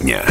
дня.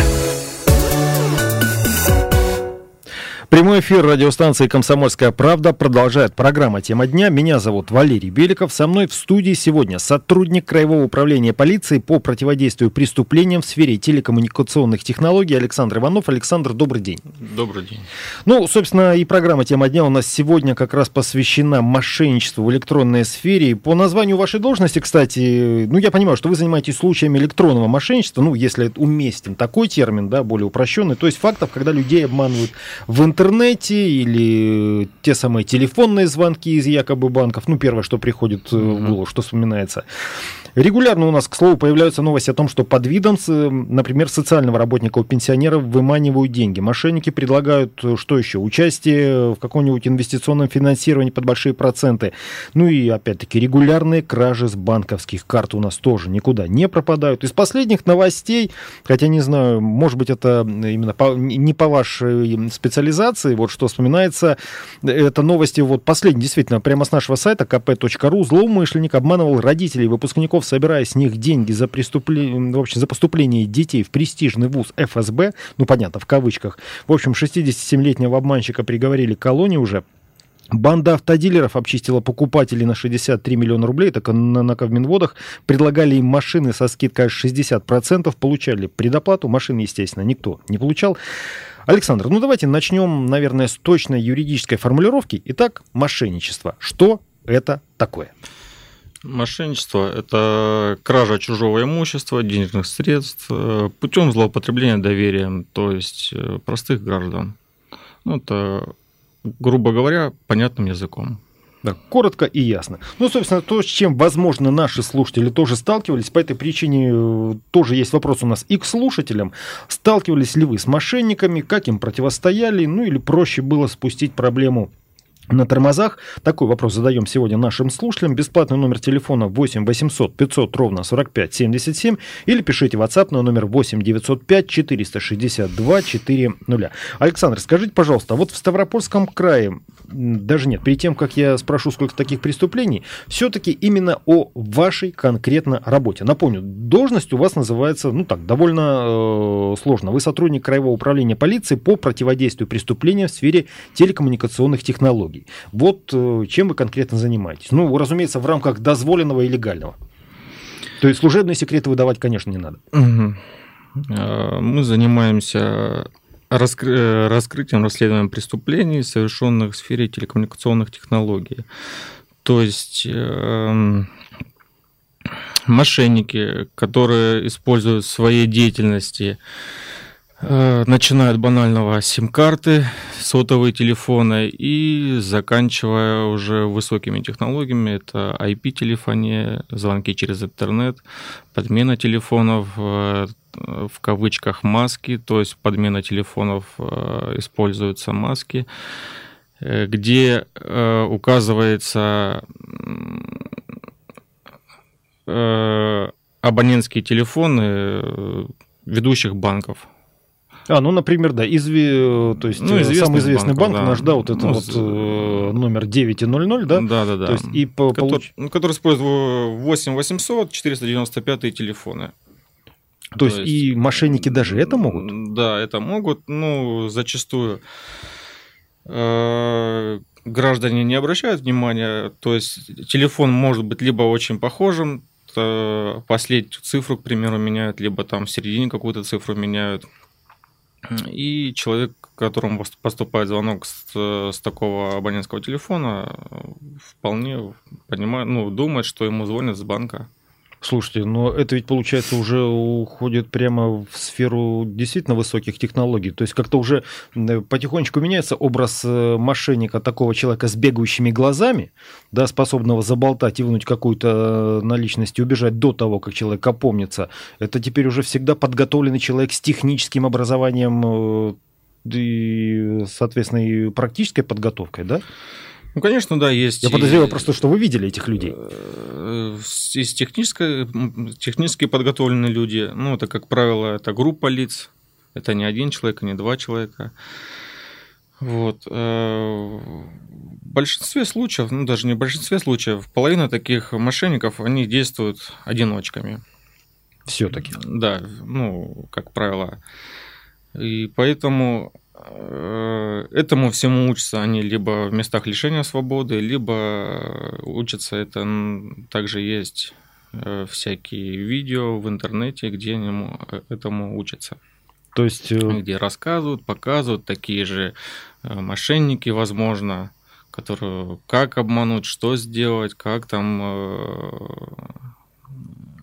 Прямой эфир радиостанции «Комсомольская правда» продолжает программа «Тема дня». Меня зовут Валерий Беликов. Со мной в студии сегодня сотрудник Краевого управления полиции по противодействию преступлениям в сфере телекоммуникационных технологий Александр Иванов. Александр, добрый день. Добрый день. Ну, собственно, и программа «Тема дня» у нас сегодня как раз посвящена мошенничеству в электронной сфере. По названию вашей должности, кстати, ну, я понимаю, что вы занимаетесь случаями электронного мошенничества, ну, если уместен такой термин, да, более упрощенный, то есть фактов, когда людей обманывают в интернете интернете или те самые телефонные звонки из якобы банков. Ну, первое, что приходит mm-hmm. в голову, что вспоминается. Регулярно у нас, к слову, появляются новости о том, что под видом, например, социального работника у пенсионеров выманивают деньги. Мошенники предлагают, э, что еще, участие в каком-нибудь инвестиционном финансировании под большие проценты. Ну и, опять-таки, регулярные кражи с банковских карт у нас тоже никуда не пропадают. Из последних новостей, хотя не знаю, может быть, это именно по, не по вашей специализации, вот что вспоминается, это новости, вот последние, действительно, прямо с нашего сайта kp.ru, злоумышленник обманывал родителей выпускников Песков, собирая с них деньги за, преступление, в общем, за поступление детей в престижный вуз ФСБ, ну, понятно, в кавычках, в общем, 67-летнего обманщика приговорили к колонии уже, Банда автодилеров обчистила покупателей на 63 миллиона рублей, так на, на Ковминводах. Предлагали им машины со скидкой 60%, получали предоплату. Машины, естественно, никто не получал. Александр, ну давайте начнем, наверное, с точной юридической формулировки. Итак, мошенничество. Что это такое? Мошенничество – это кража чужого имущества, денежных средств э, путем злоупотребления доверием, то есть э, простых граждан. Ну, это, грубо говоря, понятным языком. Да, коротко и ясно. Ну, собственно, то, с чем, возможно, наши слушатели тоже сталкивались, по этой причине э, тоже есть вопрос у нас и к слушателям. Сталкивались ли вы с мошенниками, как им противостояли, ну или проще было спустить проблему на тормозах. Такой вопрос задаем сегодня нашим слушателям. Бесплатный номер телефона 8 800 500 ровно 45 77 или пишите WhatsApp на номер 8 905 462 400. Александр, скажите, пожалуйста, вот в Ставропольском крае, даже нет, перед тем, как я спрошу, сколько таких преступлений, все-таки именно о вашей конкретно работе. Напомню, должность у вас называется, ну так, довольно э, сложно. Вы сотрудник Краевого управления полиции по противодействию преступлениям в сфере телекоммуникационных технологий технологий. Вот э, чем вы конкретно занимаетесь? Ну, разумеется, в рамках дозволенного и легального. То есть служебные секреты выдавать, конечно, не надо. Угу. Мы занимаемся раскры... Э, раскрытием, расследованием преступлений, совершенных в сфере телекоммуникационных технологий. То есть э, мошенники, которые используют в своей деятельности Э, начиная от банального сим-карты, сотовые телефоны и заканчивая уже высокими технологиями, это IP-телефония, звонки через интернет, подмена телефонов, э, в кавычках маски, то есть подмена телефонов э, используются маски, где указывается абонентские телефоны ведущих банков. А, ну, например, да, изви... то есть ну, э, самый известный банк, банк да. наш, да, вот это ну, вот э, номер 9,00, да? Да, да, да. То есть и по, который, получ... Ну, который использует 8 800 495 телефоны. То, То есть, есть и мошенники даже это могут? Да, это могут, ну, зачастую э, граждане не обращают внимания, то есть телефон может быть либо очень похожим, последнюю цифру, к примеру, меняют, либо там в середине какую-то цифру меняют. И человек, которому поступает звонок с, с такого абонентского телефона, вполне понимает, ну, думает, что ему звонят с банка. Слушайте, но это ведь, получается, уже уходит прямо в сферу действительно высоких технологий. То есть как-то уже потихонечку меняется образ э, мошенника, такого человека с бегающими глазами, да, способного заболтать и вынуть какую-то э, наличность и убежать до того, как человек опомнится. Это теперь уже всегда подготовленный человек с техническим образованием э, и, соответственно, и практической подготовкой, да? Ну, конечно, да, есть. Я подозреваю просто, что вы видели этих людей. Э, есть технически, технически подготовленные люди. Ну, это, как правило, это группа лиц. Это не один человек, не два человека. Вот. Э, в большинстве случаев, ну даже не в большинстве случаев, половина таких мошенников, они действуют одиночками. Все-таки. Да, ну, как правило. И поэтому э, этому всему учатся они либо в местах лишения свободы, либо учатся это также есть э, всякие видео в интернете, где они этому учатся. То есть... Где рассказывают, показывают такие же мошенники, возможно, которые как обмануть, что сделать, как там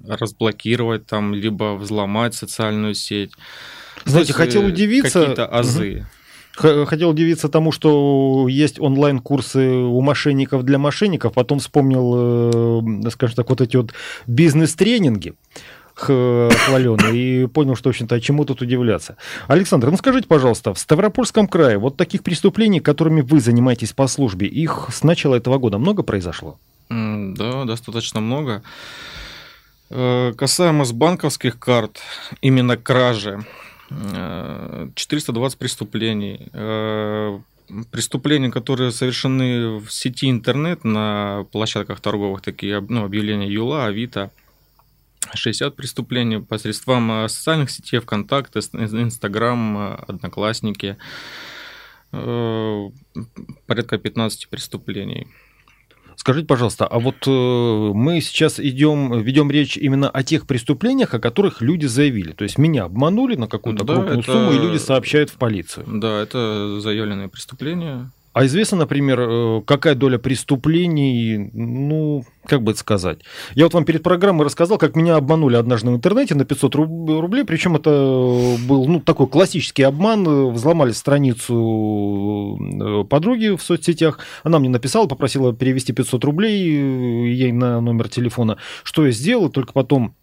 разблокировать там, либо взломать социальную сеть. Знаете, хотел удивиться... Какие-то азы. Хотел удивиться тому, что есть онлайн-курсы у мошенников для мошенников, потом вспомнил, э, скажем так, вот эти вот бизнес-тренинги хваленый и понял, что, в общем-то, а чему тут удивляться. Александр, ну скажите, пожалуйста, в Ставропольском крае вот таких преступлений, которыми вы занимаетесь по службе, их с начала этого года много произошло? Да, достаточно много. Э, касаемо с банковских карт, именно кражи, 420 э, преступлений. Э, преступления, которые совершены в сети интернет на площадках торговых, такие ну, объявления Юла, Авито, 60 преступлений посредством социальных сетей, ВКонтакте, Инстаграм, Одноклассники, порядка 15 преступлений. Скажите, пожалуйста, а вот э, мы сейчас идем, ведем речь именно о тех преступлениях, о которых люди заявили. То есть меня обманули на какую-то да, крупную это... сумму, и люди сообщают в полицию. Да, это заявленные преступления. А известно, например, э, какая доля преступлений, ну, как бы это сказать. Я вот вам перед программой рассказал, как меня обманули однажды в интернете на 500 рублей, причем это был, ну, такой классический обман. Взломали страницу э, подруги в соцсетях, она мне написала, попросила перевести 500 рублей э, ей на номер телефона. Что я сделал, только потом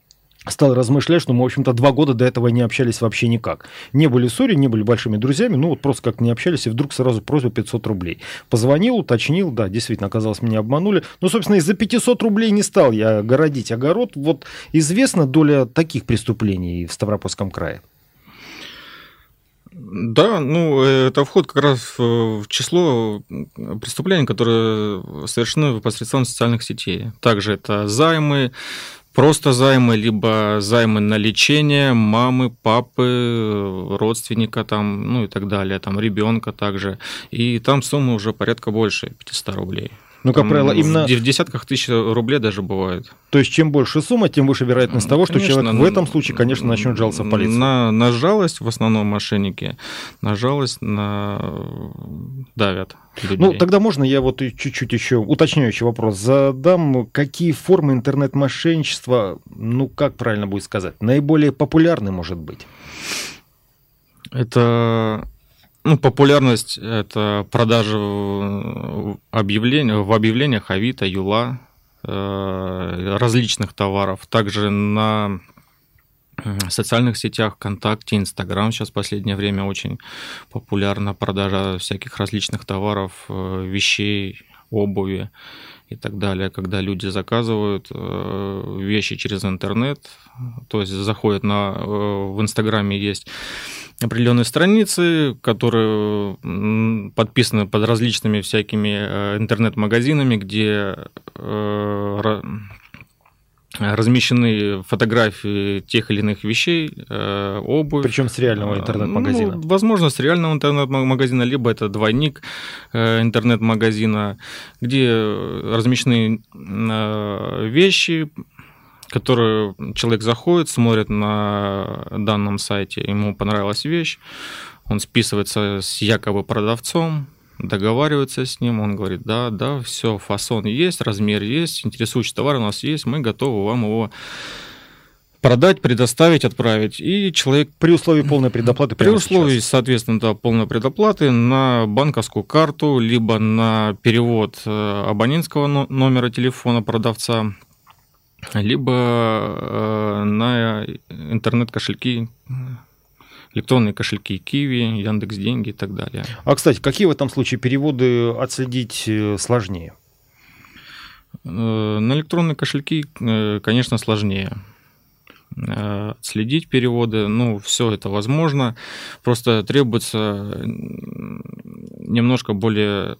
стал размышлять, что мы, в общем-то, два года до этого не общались вообще никак. Не были ссоре, не были большими друзьями, ну вот просто как не общались, и вдруг сразу просьба 500 рублей. Позвонил, уточнил, да, действительно, оказалось, меня обманули. Ну, собственно, из-за 500 рублей не стал я городить огород. Вот известна доля таких преступлений в Ставропольском крае? Да, ну, это вход как раз в число преступлений, которые совершены посредством социальных сетей. Также это займы, просто займы, либо займы на лечение мамы, папы, родственника там, ну и так далее, там ребенка также. И там сумма уже порядка больше 500 рублей. Ну, как правило, именно... В десятках тысяч рублей даже бывает. То есть, чем больше сумма, тем выше вероятность того, что конечно, человек в этом случае, конечно, начнет жаловаться в полицию. На, на жалость, в основном, мошенники, на жалость на... давят. Людей. Ну, тогда можно я вот чуть-чуть еще уточняющий вопрос задам. Какие формы интернет-мошенничества, ну, как правильно будет сказать, наиболее популярны, может быть? Это ну, популярность – это продажа в, объявлениях, в объявлениях Авито, Юла, э, различных товаров. Также на социальных сетях ВКонтакте, Инстаграм сейчас в последнее время очень популярна продажа всяких различных товаров, э, вещей, обуви и так далее, когда люди заказывают э, вещи через интернет, то есть заходят на в Инстаграме есть определенные страницы, которые подписаны под различными всякими э, интернет-магазинами, где э, размещены фотографии тех или иных вещей, э, обувь. Причем с реального интернет-магазина. Ну, возможно, с реального интернет-магазина, либо это двойник интернет-магазина, где размещены вещи, который человек заходит, смотрит на данном сайте, ему понравилась вещь, он списывается с якобы продавцом, договаривается с ним, он говорит, да, да, все, фасон есть, размер есть, интересующий товар у нас есть, мы готовы вам его продать, предоставить, отправить. И человек... При условии полной предоплаты При условии, сейчас. соответственно, да, полной предоплаты на банковскую карту, либо на перевод э, абонентского номера телефона продавца либо э, на интернет-кошельки электронные кошельки Киви, Яндекс Деньги и так далее. А, кстати, какие в этом случае переводы отследить э, сложнее? Э, на электронные кошельки, конечно, сложнее. Следить переводы, ну, все это возможно. Просто требуется немножко более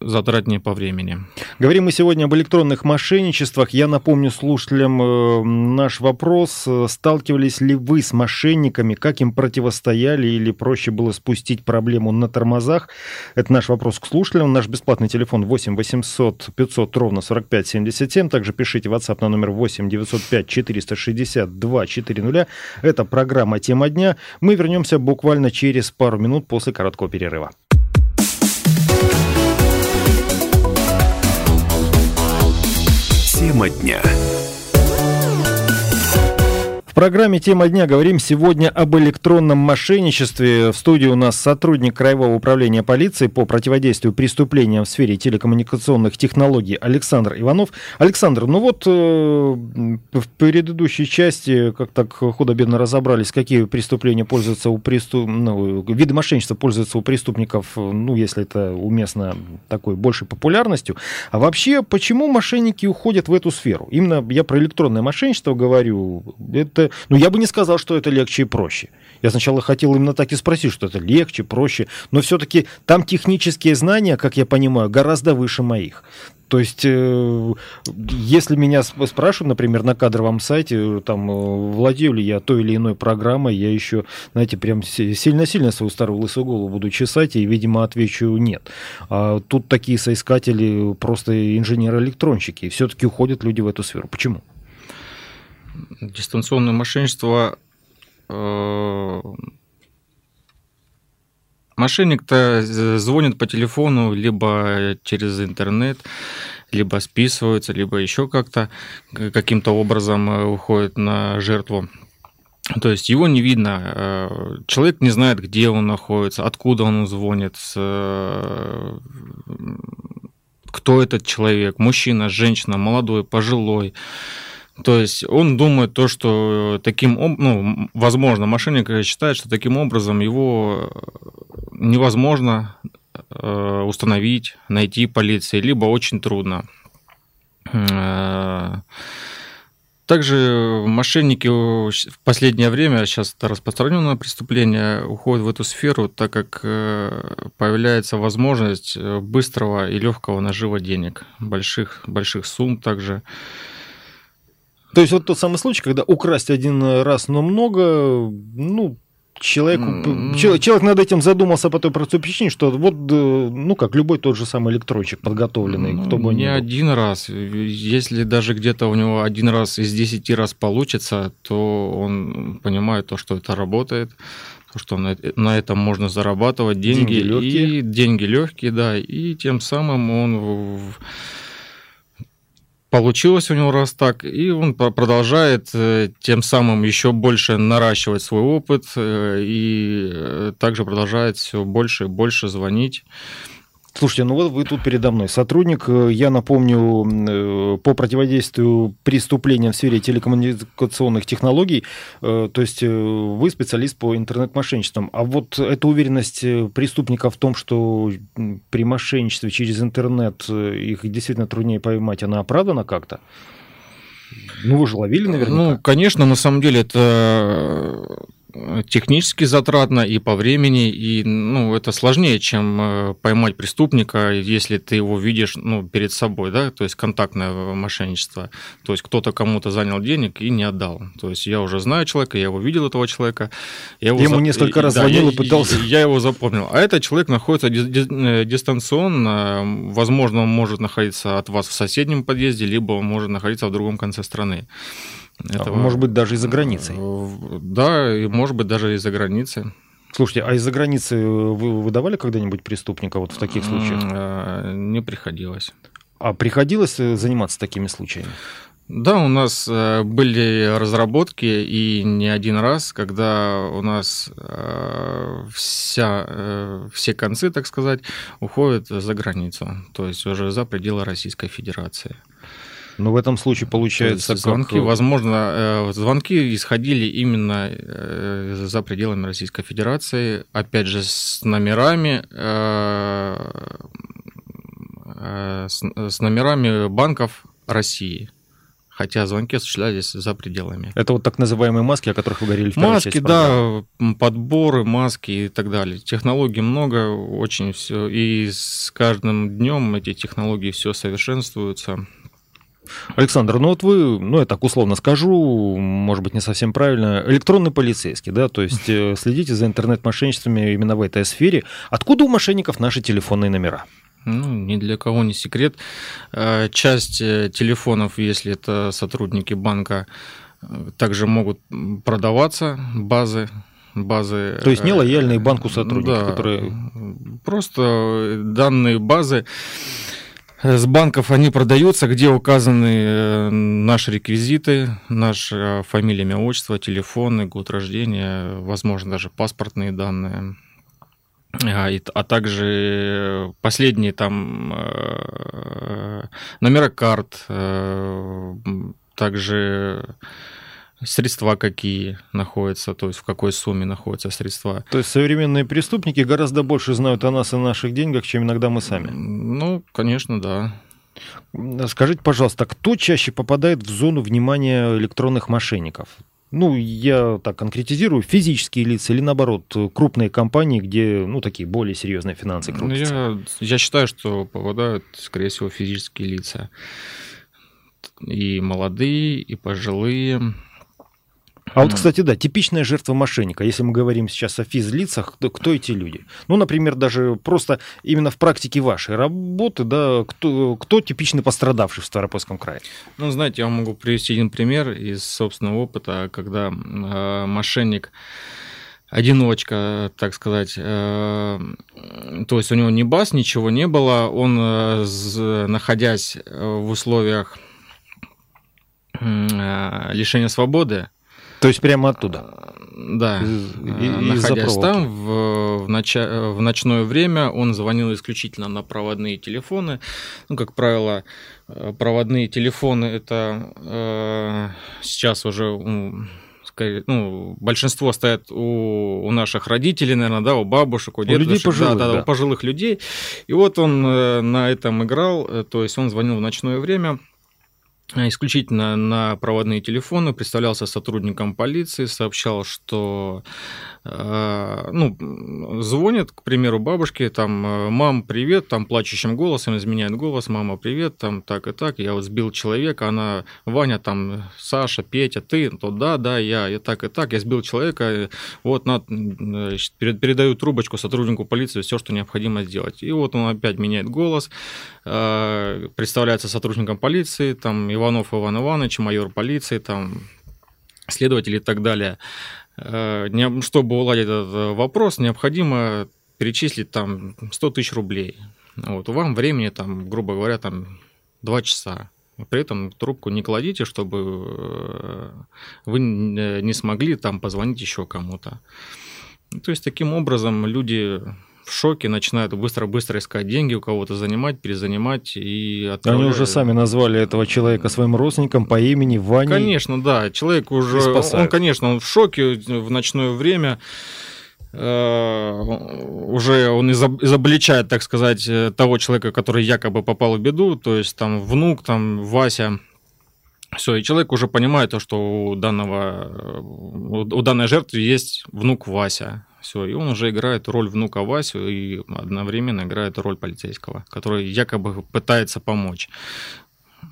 затратнее по времени. Говорим мы сегодня об электронных мошенничествах. Я напомню слушателям э, наш вопрос. Сталкивались ли вы с мошенниками? Как им противостояли? Или проще было спустить проблему на тормозах? Это наш вопрос к слушателям. Наш бесплатный телефон 8 800 500 ровно 45 77. Также пишите WhatsApp на номер 8 905 462 400. Это программа «Тема дня». Мы вернемся буквально через пару минут после короткого перерыва. Тема дня. В программе «Тема дня» говорим сегодня об электронном мошенничестве. В студии у нас сотрудник Краевого управления полиции по противодействию преступлениям в сфере телекоммуникационных технологий Александр Иванов. Александр, ну вот э, в предыдущей части как так худо-бедно разобрались, какие преступления пользуются у преступ... ну, виды мошенничества пользуются у преступников, ну, если это уместно, такой большей популярностью. А вообще, почему мошенники уходят в эту сферу? Именно я про электронное мошенничество говорю. Это ну, я бы не сказал, что это легче и проще. Я сначала хотел именно так и спросить, что это легче, проще, но все-таки там технические знания, как я понимаю, гораздо выше моих. То есть, э, если меня спрашивают, например, на кадровом сайте, там, э, владею ли я той или иной программой, я еще, знаете, прям сильно-сильно свою старую лысую голову буду чесать, и, видимо, отвечу нет. А тут такие соискатели просто инженеры-электронщики, и все-таки уходят люди в эту сферу. Почему? Дистанционное мошенничество э, Мошенник-то звонит по телефону, либо через интернет, либо списывается, либо еще как-то каким-то образом э, уходит на жертву. То есть его не видно, э, человек не знает, где он находится, откуда он звонит, кто этот человек, мужчина, женщина, молодой, пожилой. То есть он думает то, что таким, ну, возможно, мошенник считает, что таким образом его невозможно э, установить, найти полиции, либо очень трудно. Э, также мошенники в последнее время, сейчас это распространенное преступление, уходят в эту сферу, так как э, появляется возможность быстрого и легкого нажива денег, больших, больших сумм также. То есть вот тот самый случай, когда украсть один раз, но много, ну, человеку, mm-hmm. человек над этим задумался по той простой причине, что вот, э, ну как, любой тот же самый электрончик подготовленный, ну, кто бы не был. один раз. Если даже где-то у него один раз из десяти раз получится, то он понимает то, что это работает, то, что на, на этом можно зарабатывать деньги, деньги легкие. и деньги легкие, да, и тем самым он в, получилось у него раз так, и он продолжает э, тем самым еще больше наращивать свой опыт э, и э, также продолжает все больше и больше звонить Слушайте, ну вот вы тут передо мной. Сотрудник, э, я напомню, э, по противодействию преступлениям в сфере телекоммуникационных технологий, э, то есть вы специалист по интернет-мошенничествам. А вот эта уверенность преступника в том, что при мошенничестве через интернет их действительно труднее поймать, она оправдана как-то? Ну, вы же ловили наверняка. Ну, конечно, на самом деле это технически затратно и по времени, и ну, это сложнее, чем э, поймать преступника, если ты его видишь ну, перед собой, да, то есть контактное мошенничество. То есть кто-то кому-то занял денег и не отдал. То есть я уже знаю человека, я его видел, этого человека. Я его Ему за... несколько раз да, звонил я, и пытался. Я его запомнил. А этот человек находится э, дистанционно, возможно, он может находиться от вас в соседнем подъезде, либо он может находиться в другом конце страны. Этого... Может быть, даже и за границей. Да, и может быть, даже и за границей. Слушайте, а из-за границы вы выдавали когда-нибудь преступника вот в таких случаях? А, не приходилось. А приходилось э, заниматься такими случаями? Да, у нас э, были разработки, и не один раз, когда у нас э, вся, все концы, так сказать, уходят за границу, то есть уже за пределы Российской Федерации. Но в этом случае получается... Звонки, как... возможно, э, звонки исходили именно э, за пределами Российской Федерации, опять же, с номерами, э, с номерами банков России. хотя звонки осуществлялись за пределами. Это вот так называемые маски, о которых вы говорили в Маски, части да, подборы, маски и так далее. Технологий много, очень все. И с каждым днем эти технологии все совершенствуются. Александр, ну вот вы, ну я так условно скажу, может быть не совсем правильно, электронный полицейский, да, то есть э, следите за интернет-мошенничествами именно в этой сфере. Откуда у мошенников наши телефонные номера? Ну, ни для кого не секрет. Э, часть э, телефонов, если это сотрудники банка, также могут продаваться базы базы. То есть нелояльные банку сотрудники, да, которые... Просто данные базы с банков они продаются, где указаны э, наши реквизиты, наша фамилия, имя, отчество, телефоны, год рождения, возможно, даже паспортные данные. А, а также последние там э, номера карт, э, также средства какие находятся, то есть в какой сумме находятся средства. То есть современные преступники гораздо больше знают о нас и наших деньгах, чем иногда мы сами. Ну, конечно, да. Скажите, пожалуйста, кто чаще попадает в зону внимания электронных мошенников? Ну, я так конкретизирую, физические лица или наоборот, крупные компании, где, ну, такие более серьезные финансы ну, крутятся? Я, я считаю, что попадают, скорее всего, физические лица. И молодые, и пожилые. А вот, кстати, да, типичная жертва мошенника. Если мы говорим сейчас о физлицах, то кто эти люди? Ну, например, даже просто именно в практике вашей работы, да, кто, кто типичный пострадавший в Ставропольском крае? Ну, знаете, я могу привести один пример из собственного опыта, когда э, мошенник одиночка, так сказать. Э, то есть у него ни баз, ничего не было. Он, э, находясь в условиях э, лишения свободы, то есть прямо оттуда? Да. Из, Находясь там в, в, ноч... в ночное время, он звонил исключительно на проводные телефоны. Ну, как правило, э, проводные телефоны это э, сейчас уже ну, большинство стоят у, у наших родителей, наверное, да, у бабушек, у дедушек, у людей пожилых, да, да, да. у пожилых людей. И вот он э, на этом играл, э, то есть он звонил в ночное время, а, исключительно на проводные телефоны, представлялся сотрудником полиции, сообщал, что э, ну, звонит, к примеру, бабушке, там, э, мам, привет, там, плачущим голосом, изменяет голос, мама, привет, там, так и так, я вот сбил человека, она, Ваня, там, Саша, Петя, ты, то да, да, я, я так и так, я сбил человека, вот, на, значит, передаю трубочку сотруднику полиции, все, что необходимо сделать. И вот он опять меняет голос, э, представляется сотрудником полиции, там, Иванов Иван Иванович, майор полиции, там, следователь и так далее. Э, чтобы уладить этот вопрос, необходимо перечислить там 100 тысяч рублей. Вот, вам времени, там, грубо говоря, там 2 часа. При этом трубку не кладите, чтобы э, вы не смогли там позвонить еще кому-то. То есть таким образом люди в шоке, начинают быстро-быстро искать деньги у кого-то занимать, перезанимать и отправляют. Они уже сами назвали этого человека своим родственником по имени Ваня. Конечно, да, человек уже, он, конечно, он в шоке в ночное время, э, уже он изобличает, так сказать, того человека, который якобы попал в беду, то есть там внук, там Вася, все, и человек уже понимает то, что у данного, у данной жертвы есть внук Вася. Все, и он уже играет роль внука Васю и одновременно играет роль полицейского, который якобы пытается помочь.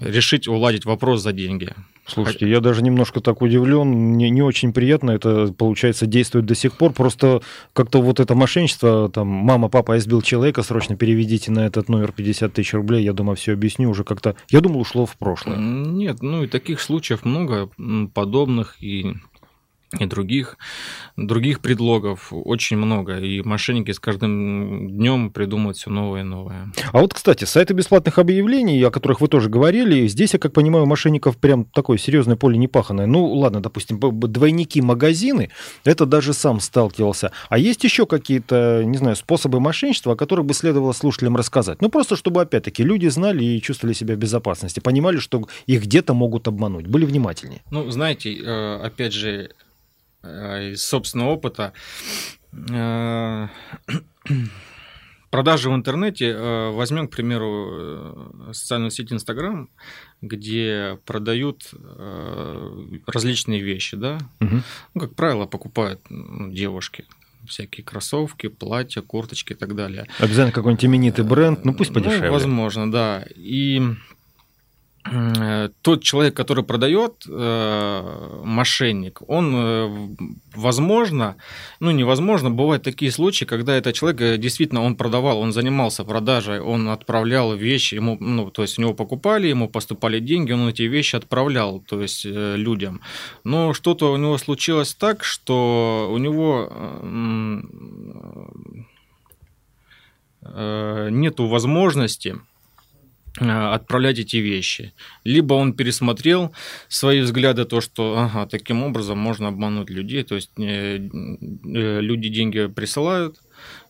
Решить, уладить вопрос за деньги. Слушайте, я даже немножко так удивлен, мне не очень приятно, это, получается, действует до сих пор, просто как-то вот это мошенничество, там, мама, папа, я сбил человека, срочно переведите на этот номер 50 тысяч рублей, я думаю, все объясню, уже как-то, я думал, ушло в прошлое. Нет, ну и таких случаев много подобных, и и других, других предлогов очень много. И мошенники с каждым днем придумывают все новое и новое. А вот, кстати, сайты бесплатных объявлений, о которых вы тоже говорили, здесь, я как понимаю, мошенников прям такое серьезное поле не паханое. Ну, ладно, допустим, двойники магазины, это даже сам сталкивался. А есть еще какие-то, не знаю, способы мошенничества, о которых бы следовало слушателям рассказать? Ну, просто чтобы, опять-таки, люди знали и чувствовали себя в безопасности, понимали, что их где-то могут обмануть, были внимательнее. Ну, знаете, э, опять же, из собственного опыта. Э, продажи в интернете, э, возьмем, к примеру, э, социальную сеть Инстаграм, где продают э, различные вещи, да, угу. ну, как правило, покупают ну, девушки всякие кроссовки, платья, курточки и так далее. Обязательно какой-нибудь именитый бренд, ну пусть подешевле. Ну, возможно, да. И Э, тот человек, который продает, э, мошенник, он, э, возможно, ну невозможно, бывают такие случаи, когда этот человек действительно он продавал, он занимался продажей, он отправлял вещи, ему, ну, то есть у него покупали, ему поступали деньги, он эти вещи отправлял, то есть людям. Но что-то у него случилось так, что у него нету возможности Э, отправлять эти вещи. Либо он пересмотрел свои взгляды, то, что ага, таким образом можно обмануть людей, то есть э, э, люди деньги присылают,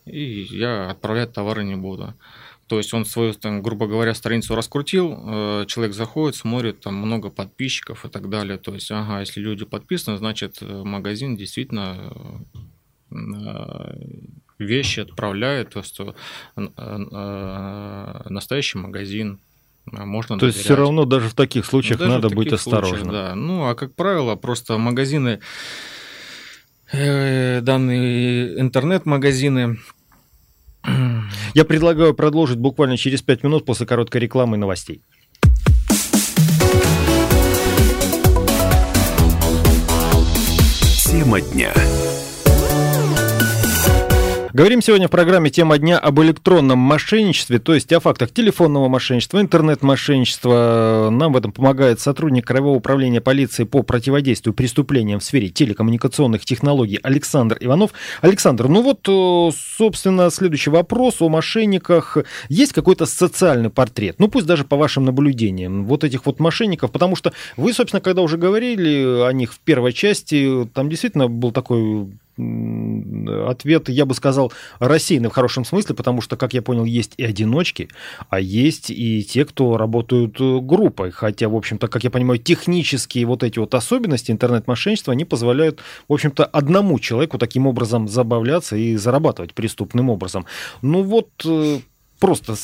и я отправлять товары не буду. То есть он свою, там, грубо говоря, страницу раскрутил, человек заходит, смотрит, там много подписчиков и так далее. То есть, ага, если люди подписаны, значит магазин действительно вещи отправляют, то есть э, э, настоящий магазин, можно То доверять. есть все равно даже в таких случаях даже надо быть осторожным. Случаях, да. Ну, а как правило, просто магазины, э, данные интернет-магазины. Я предлагаю продолжить буквально через 5 минут после короткой рекламы и новостей. Тема дня. Говорим сегодня в программе «Тема дня» об электронном мошенничестве, то есть о фактах телефонного мошенничества, интернет-мошенничества. Нам в этом помогает сотрудник Краевого управления полиции по противодействию преступлениям в сфере телекоммуникационных технологий Александр Иванов. Александр, ну вот, э, собственно, следующий вопрос о мошенниках. Есть какой-то социальный портрет? Ну, пусть даже по вашим наблюдениям вот этих вот мошенников, потому что вы, собственно, когда уже говорили о них в первой части, там действительно был такой ответ, я бы сказал, рассеянный в хорошем смысле, потому что, как я понял, есть и одиночки, а есть и те, кто работают э, группой. Хотя, в общем-то, как я понимаю, технические вот эти вот особенности интернет-мошенничества, они позволяют, в общем-то, одному человеку таким образом забавляться и зарабатывать преступным образом. Ну вот, э, просто,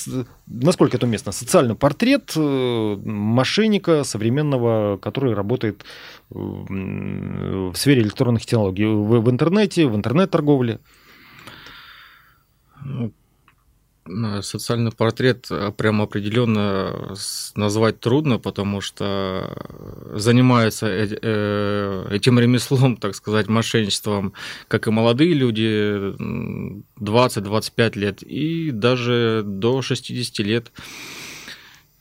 насколько это уместно, социальный портрет э, мошенника современного, который работает в сфере электронных технологий, в, в интернете, в интернет-торговле. Ну, социальный портрет э, прямо определенно назвать трудно, потому что занимаются э, этим ремеслом, так сказать, мошенничеством, как и молодые люди, 20-25 лет, и даже до 60 лет.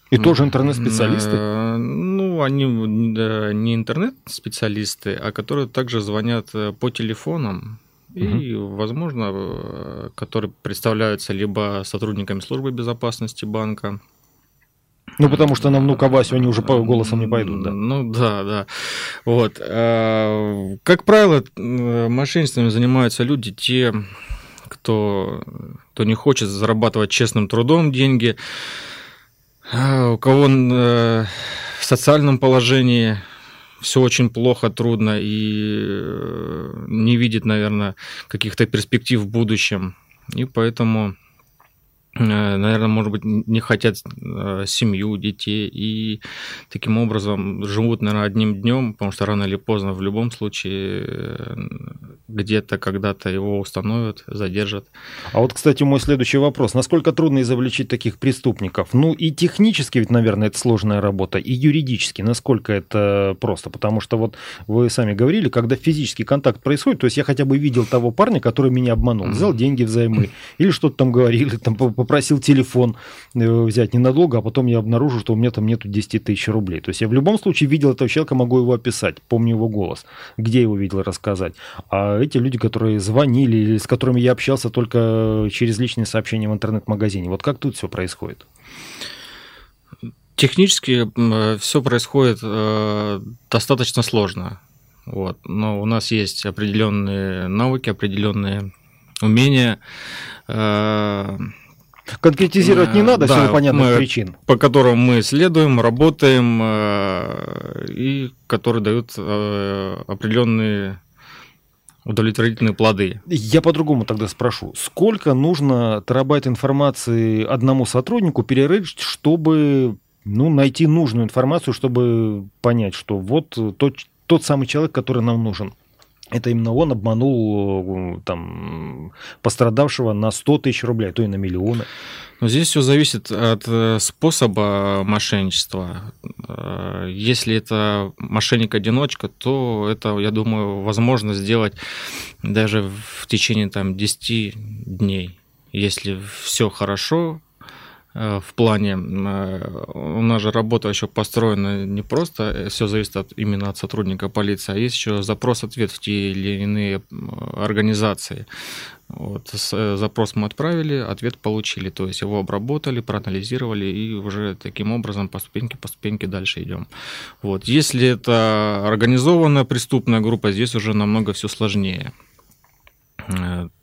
И тоже интернет-специалисты? Э, ну, они не интернет-специалисты, а которые также звонят по телефонам и, возможно, э, которые представляются либо сотрудниками службы безопасности банка. Ну, потому что на внука Васю они уже по голосам не пойдут, да? Ну, да, да. Вот. Э, как правило, э, мошенничеством занимаются люди, те, кто, кто не хочет зарабатывать честным трудом деньги, у кого в социальном положении все очень плохо, трудно и э, не видит, наверное, каких-то перспектив в будущем. И поэтому наверное, может быть, не хотят э, семью, детей, и таким образом живут, наверное, одним днем, потому что рано или поздно в любом случае э, где-то, когда-то его установят, задержат. А вот, кстати, мой следующий вопрос. Насколько трудно изобличить таких преступников? Ну, и технически ведь, наверное, это сложная работа, и юридически, насколько это просто? Потому что вот вы сами говорили, когда физический контакт происходит, то есть я хотя бы видел того парня, который меня обманул, взял деньги взаймы, или что-то там говорили, там попросил телефон э, взять ненадолго, а потом я обнаружу, что у меня там нету 10 тысяч рублей. То есть я в любом случае видел этого человека, могу его описать, помню его голос, где его видел, рассказать. А эти люди, которые звонили или с которыми я общался только через личные сообщения в интернет-магазине, вот как тут все происходит? Технически все происходит э, достаточно сложно. Вот. Но у нас есть определенные навыки, определенные умения. Э, Конкретизировать не надо, да, все понятных мы, причин. По которым мы следуем, работаем, э, и которые дают э, определенные удовлетворительные плоды. Я по-другому тогда спрошу. Сколько нужно терабайт информации одному сотруднику перерыть, чтобы ну, найти нужную информацию, чтобы понять, что вот тот, тот самый человек, который нам нужен? Это именно он обманул там, пострадавшего на 100 тысяч рублей, а то и на миллионы. Но здесь все зависит от э, способа мошенничества. Э, если это мошенник-одиночка, то это, я думаю, возможно сделать даже в течение там, 10 дней. Если все хорошо, Э, в плане, э, у нас же работа еще построена не просто, э, все зависит от, именно от сотрудника полиции, а есть еще запрос-ответ в те или иные организации. Вот, запрос мы отправили, ответ получили, то есть его обработали, проанализировали и уже таким образом по ступеньке по ступеньке дальше идем. Вот. Если это организованная преступная группа, здесь уже намного все сложнее.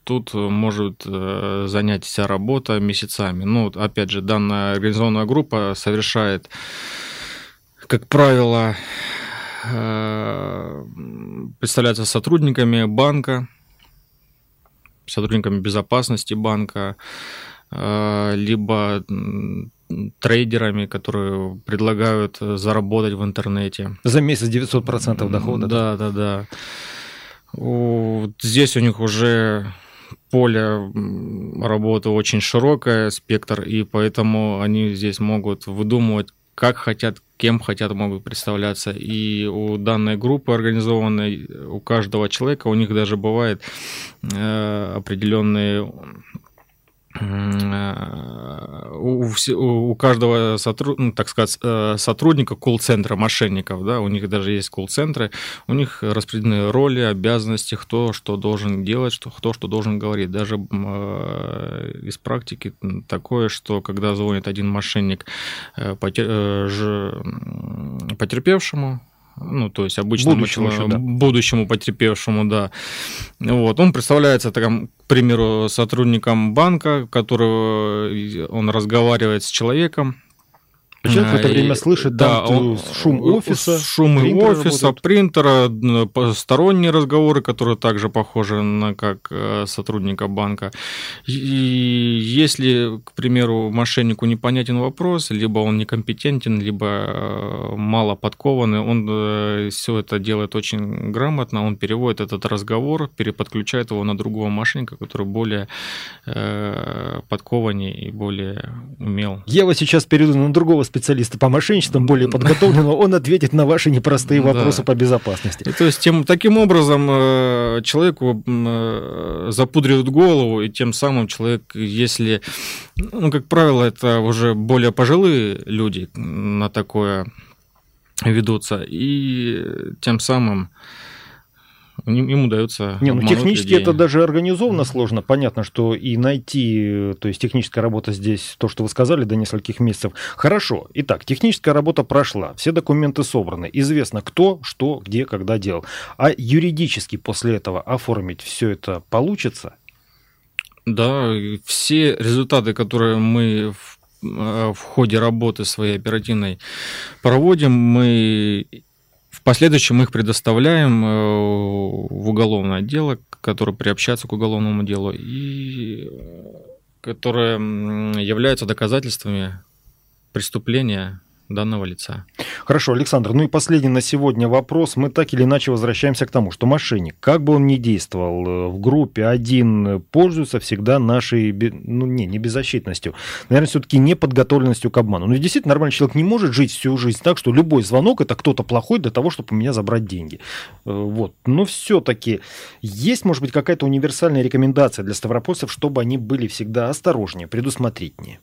Тут может э, занять вся работа месяцами. Ну, опять же, данная организованная группа совершает, как правило, э, представляется сотрудниками банка, сотрудниками безопасности банка, э, либо трейдерами, которые предлагают заработать в интернете. За месяц 900% дохода. Да, да, да. Вот здесь у них уже поле работы очень широкое, спектр, и поэтому они здесь могут выдумывать, как хотят, кем хотят, могут представляться. И у данной группы организованной, у каждого человека, у них даже бывает э, определенные Э, у, у каждого сотруд, ну, так сказать, э, сотрудника колл-центра, мошенников, да, у них даже есть колл-центры, у них распределены роли, обязанности, кто что должен делать, что, кто что должен говорить. Даже э, из практики такое, что когда звонит один мошенник потерпевшему, ну, то есть обычному будущему, еще, да. будущему потерпевшему, да. Вот, он представляется, там, к примеру, сотрудником банка, который он разговаривает с человеком, Человек в это время слышит да, там, он, шум офиса, шум офиса, работает. принтера, сторонние разговоры, которые также похожи на как э, сотрудника банка. И если, к примеру, мошеннику непонятен вопрос, либо он некомпетентен, либо э, мало подкованный, он э, все это делает очень грамотно, он переводит этот разговор, переподключает его на другого мошенника, который более подкованнее и более умел. Я вот сейчас перейду на другого специалиста по мошенничествам, более подготовленного, он ответит на ваши непростые вопросы да. по безопасности. То есть тем, таким образом э, человеку э, запудривают голову, и тем самым человек, если, ну, как правило, это уже более пожилые люди на такое ведутся, и тем самым им удается. Не, ну технически людей. это даже организованно сложно. Понятно, что и найти, то есть техническая работа здесь, то, что вы сказали, до нескольких месяцев. Хорошо. Итак, техническая работа прошла, все документы собраны, известно кто, что, где, когда делал. А юридически после этого оформить все это получится? Да, все результаты, которые мы в, э, в ходе работы своей оперативной проводим, мы последующем их предоставляем э, в уголовное дело, которое приобщается к уголовному делу и э, которое является доказательствами преступления данного лица. Хорошо, Александр, ну и последний на сегодня вопрос. Мы так или иначе возвращаемся к тому, что мошенник, как бы он ни действовал, э, в группе один пользуется всегда нашей, ну не, не беззащитностью, наверное, все-таки неподготовленностью к обману. Но действительно, нормальный человек не может жить всю жизнь так, что любой звонок это кто-то плохой для того, чтобы у меня забрать деньги. Э, вот. Но все-таки есть, может быть, какая-то универсальная рекомендация для ставропольцев, чтобы они были всегда осторожнее, предусмотрительнее?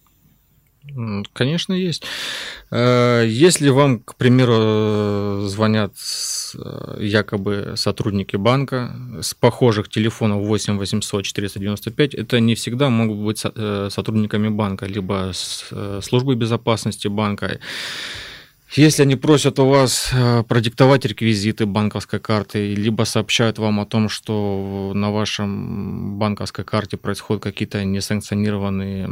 Конечно, есть. Э, если вам, к примеру, звонят э, якобы сотрудники банка с похожих телефонов 8 800 495, это не всегда могут быть э, сотрудниками банка, либо службы безопасности банка. Если они просят у вас э, продиктовать реквизиты банковской карты, либо сообщают вам о том, что на вашем банковской карте происходят какие-то несанкционированные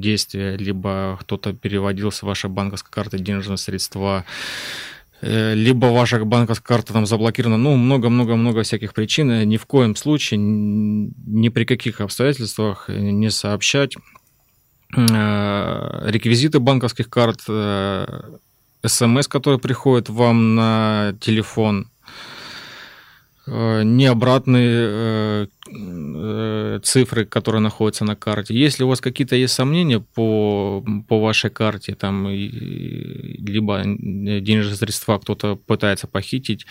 действия, либо кто-то переводил с вашей банковской карты денежные средства, э, либо ваша банковская карта там заблокирована, ну, много-много-много всяких причин. Ни в коем случае, ни при каких обстоятельствах не сообщать э, реквизиты банковских карт, смс, которые приходят вам на телефон, не обратные Э, цифры, которые находятся на карте. Если у вас какие-то есть сомнения по, по вашей карте, там, либо денежные средства кто-то пытается похитить,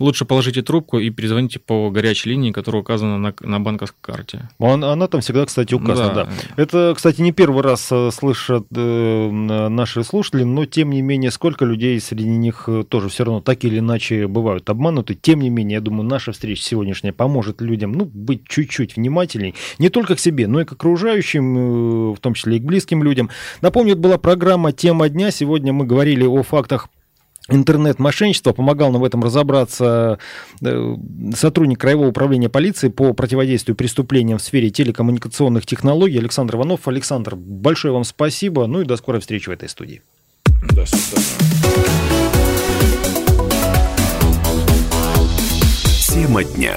лучше положите трубку и перезвоните по горячей линии, которая указана на, на банковской карте. Она, она там всегда, кстати, указана, да. да. Это, кстати, не первый раз э, слышат э, наши слушатели, но, тем не менее, сколько людей среди них тоже все равно так или иначе бывают обмануты. Тем не менее, я думаю, наша встреча сегодняшняя поможет людям, ну, быть чуть-чуть внимательней, не только к себе, но и к окружающим, э, в том числе и к близким людям. Напомню, это была программа «Тема дня». Сегодня мы говорили о фактах интернет-мошенничества. Помогал нам в этом разобраться э, сотрудник Краевого управления полиции по противодействию преступлениям в сфере телекоммуникационных технологий Александр Иванов. Александр, большое вам спасибо. Ну и до скорой встречи в этой студии. До свидания. Тема дня.